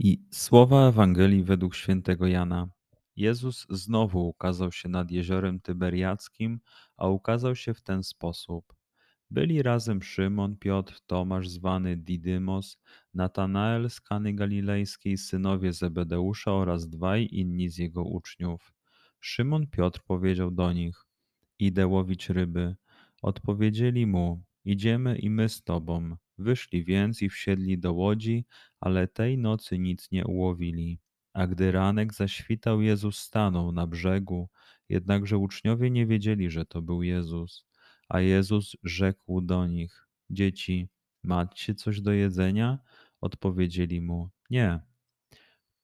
I słowa Ewangelii według świętego Jana. Jezus znowu ukazał się nad jeziorem Tyberiackim, a ukazał się w ten sposób. Byli razem Szymon, Piotr, Tomasz zwany Didymos, Natanael z Kany Galilejskiej, synowie Zebedeusza oraz dwaj inni z jego uczniów. Szymon Piotr powiedział do nich: Idę łowić ryby. Odpowiedzieli mu: Idziemy i my z tobą. Wyszli więc i wsiedli do łodzi, ale tej nocy nic nie ułowili. A gdy ranek zaświtał, Jezus stanął na brzegu, jednakże uczniowie nie wiedzieli, że to był Jezus. A Jezus rzekł do nich: Dzieci, macie coś do jedzenia? Odpowiedzieli mu: Nie.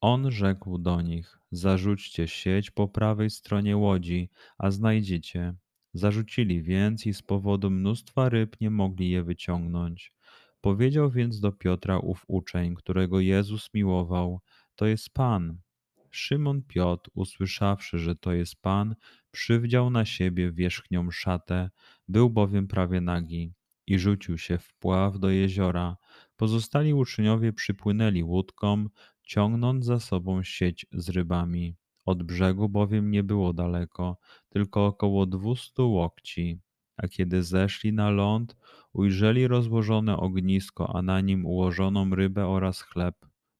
On rzekł do nich: Zarzućcie sieć po prawej stronie łodzi, a znajdziecie. Zarzucili więc i z powodu mnóstwa ryb nie mogli je wyciągnąć. Powiedział więc do Piotra ów uczeń, którego Jezus miłował: To jest Pan. Szymon Piotr, usłyszawszy, że to jest Pan, przywdział na siebie wierzchnią szatę, był bowiem prawie nagi, i rzucił się w pław do jeziora. Pozostali uczniowie przypłynęli łódką, ciągnąc za sobą sieć z rybami. Od brzegu bowiem nie było daleko, tylko około dwustu łokci. A kiedy zeszli na ląd, ujrzeli rozłożone ognisko, a na nim ułożoną rybę oraz chleb.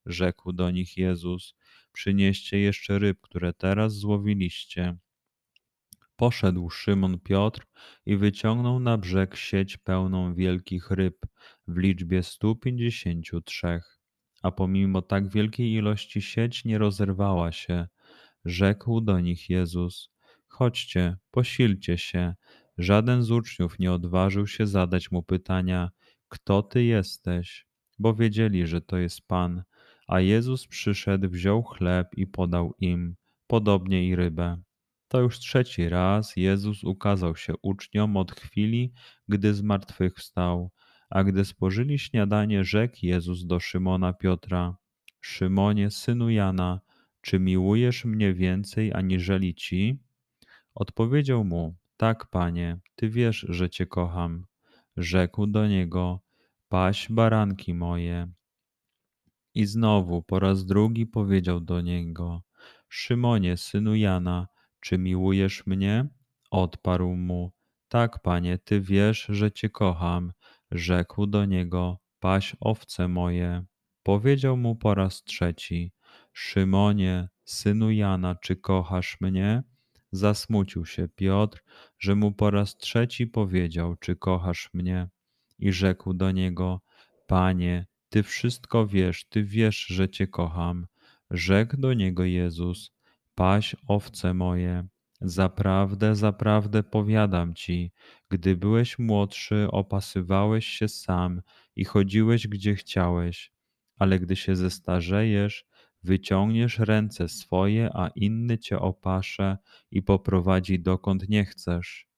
Rzekł do nich Jezus: Przynieście jeszcze ryb, które teraz złowiliście. Poszedł Szymon Piotr i wyciągnął na brzeg sieć pełną wielkich ryb w liczbie stu pięćdziesięciu trzech. A pomimo tak wielkiej ilości sieć nie rozerwała się. Rzekł do nich Jezus: Chodźcie, posilcie się. Żaden z uczniów nie odważył się zadać mu pytania: Kto ty jesteś? Bo wiedzieli, że to jest Pan. A Jezus przyszedł, wziął chleb i podał im, podobnie i rybę. To już trzeci raz Jezus ukazał się uczniom od chwili, gdy zmartwychwstał. A gdy spożyli śniadanie, rzekł Jezus do Szymona Piotra: Szymonie, synu Jana, czy miłujesz mnie więcej aniżeli ci? Odpowiedział mu: Tak, panie, ty wiesz, że cię kocham. Rzekł do niego: Paś baranki moje. I znowu po raz drugi powiedział do niego: Szymonie, synu Jana, czy miłujesz mnie? Odparł mu: Tak, panie, ty wiesz, że cię kocham. Rzekł do niego: Paś owce moje. Powiedział mu po raz trzeci: Szymonie, synu Jana, czy kochasz mnie? Zasmucił się Piotr, że mu po raz trzeci powiedział: Czy kochasz mnie? I rzekł do niego: Panie, ty wszystko wiesz, ty wiesz, że cię kocham. Rzekł do niego Jezus: Paś owce moje. Zaprawdę, zaprawdę powiadam ci, gdy byłeś młodszy, opasywałeś się sam i chodziłeś gdzie chciałeś, ale gdy się zestarzejesz, wyciągniesz ręce swoje, a inny cię opasze i poprowadzi dokąd nie chcesz.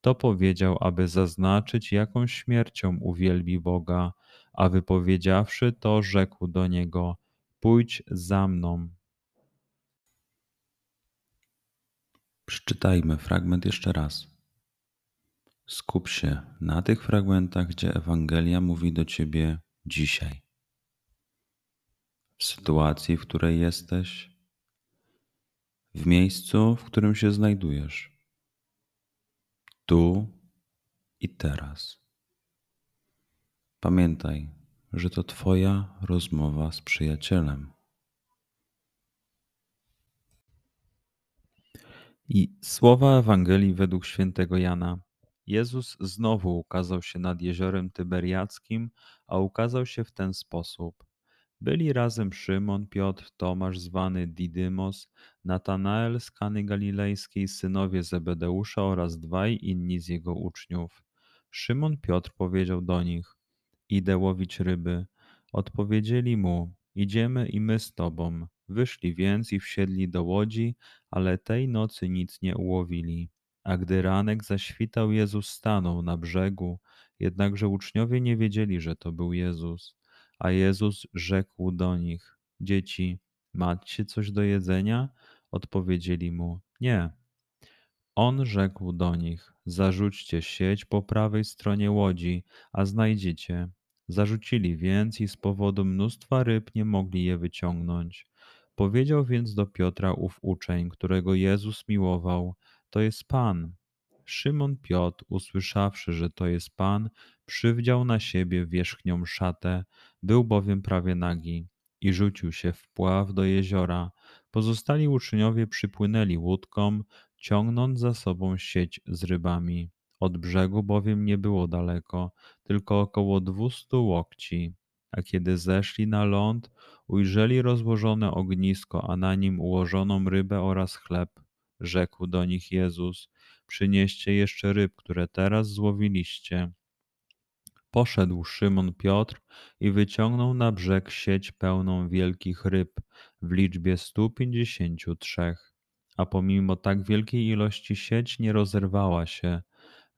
To powiedział, aby zaznaczyć, jaką śmiercią uwielbi Boga, a wypowiedziawszy to, rzekł do niego: Pójdź za mną. Przeczytajmy fragment jeszcze raz. Skup się na tych fragmentach, gdzie Ewangelia mówi do ciebie dzisiaj. W sytuacji, w której jesteś, w miejscu, w którym się znajdujesz, tu i teraz. Pamiętaj, że to Twoja rozmowa z przyjacielem. I słowa Ewangelii według świętego Jana. Jezus znowu ukazał się nad jeziorem Tyberiackim, a ukazał się w ten sposób. Byli razem Szymon, Piotr, Tomasz zwany Didymos, Natanael z Kany Galilejskiej, synowie Zebedeusza oraz dwaj inni z jego uczniów. Szymon Piotr powiedział do nich: Idę łowić ryby. Odpowiedzieli mu: Idziemy i my z tobą. Wyszli więc i wsiedli do łodzi, ale tej nocy nic nie ułowili. A gdy ranek zaświtał, Jezus stanął na brzegu, jednakże uczniowie nie wiedzieli, że to był Jezus. A Jezus rzekł do nich: Dzieci, macie coś do jedzenia? Odpowiedzieli mu: Nie. On rzekł do nich: Zarzućcie sieć po prawej stronie łodzi, a znajdziecie. Zarzucili więc i z powodu mnóstwa ryb nie mogli je wyciągnąć. Powiedział więc do Piotra ów uczeń, którego Jezus miłował: To jest Pan. Szymon Piotr, usłyszawszy, że to jest Pan, przywdział na siebie wierzchnią szatę, był bowiem prawie nagi, i rzucił się w pław do jeziora. Pozostali uczniowie przypłynęli łódką, ciągnąc za sobą sieć z rybami. Od brzegu bowiem nie było daleko, tylko około dwustu łokci. A kiedy zeszli na ląd, ujrzeli rozłożone ognisko, a na nim ułożoną rybę oraz chleb. Rzekł do nich Jezus: Przynieście jeszcze ryb, które teraz złowiliście. Poszedł Szymon Piotr i wyciągnął na brzeg sieć pełną wielkich ryb w liczbie stu pięćdziesięciu trzech. A pomimo tak wielkiej ilości sieć nie rozerwała się.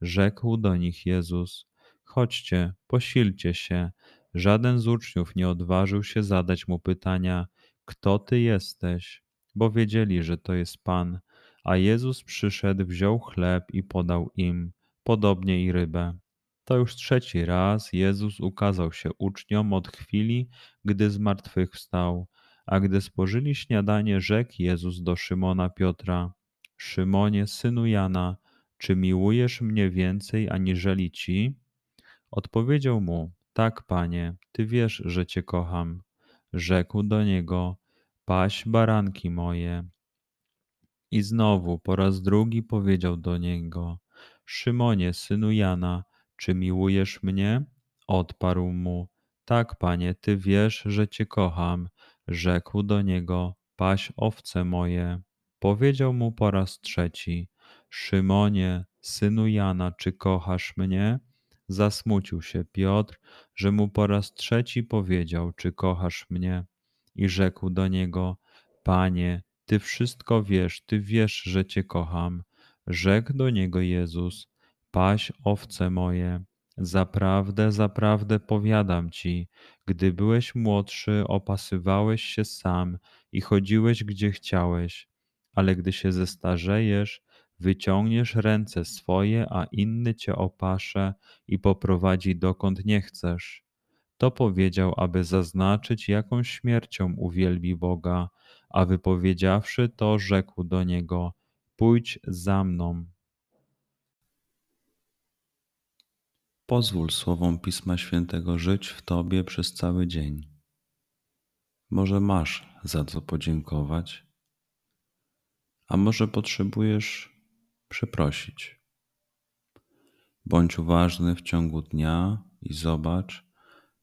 Rzekł do nich Jezus: Chodźcie, posilcie się. Żaden z uczniów nie odważył się zadać mu pytania: Kto ty jesteś? Bo wiedzieli, że to jest Pan. A Jezus przyszedł, wziął chleb i podał im, podobnie i rybę. To już trzeci raz Jezus ukazał się uczniom od chwili, gdy zmartwychwstał. A gdy spożyli śniadanie, rzekł Jezus do Szymona Piotra: Szymonie, synu Jana, czy miłujesz mnie więcej aniżeli ci? Odpowiedział mu: Tak, panie, ty wiesz, że cię kocham. Rzekł do niego: Paś baranki moje. I znowu po raz drugi powiedział do niego: Szymonie, synu Jana, czy miłujesz mnie? Odparł mu: Tak, panie, ty wiesz, że cię kocham. Rzekł do niego: Paś owce moje. Powiedział mu po raz trzeci: Szymonie, synu Jana, czy kochasz mnie? Zasmucił się Piotr, że mu po raz trzeci powiedział: Czy kochasz mnie? I rzekł do niego: Panie, ty wszystko wiesz, ty wiesz, że cię kocham. Rzekł do niego Jezus: Paś owce moje. Zaprawdę, zaprawdę powiadam ci, gdy byłeś młodszy, opasywałeś się sam i chodziłeś gdzie chciałeś, ale gdy się zestarzejesz, wyciągniesz ręce swoje, a inny cię opasze i poprowadzi dokąd nie chcesz. To powiedział, aby zaznaczyć, jaką śmiercią uwielbi Boga, a wypowiedziawszy to, rzekł do niego: Pójdź za mną. Pozwól słowom Pisma Świętego żyć w Tobie przez cały dzień. Może masz za co podziękować, a może potrzebujesz przeprosić. Bądź uważny w ciągu dnia i zobacz,